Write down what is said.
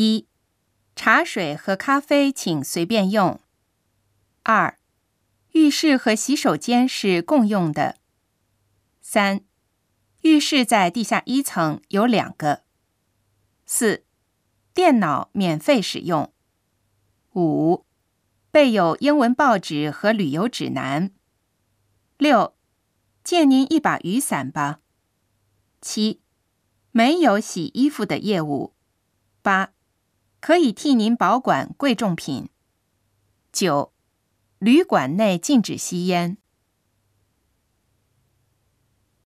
一、茶水和咖啡请随便用。二、浴室和洗手间是共用的。三、浴室在地下一层，有两个。四、电脑免费使用。五、备有英文报纸和旅游指南。六、借您一把雨伞吧。七、没有洗衣服的业务。八、可以替您保管贵重品。九、旅馆内禁止吸烟。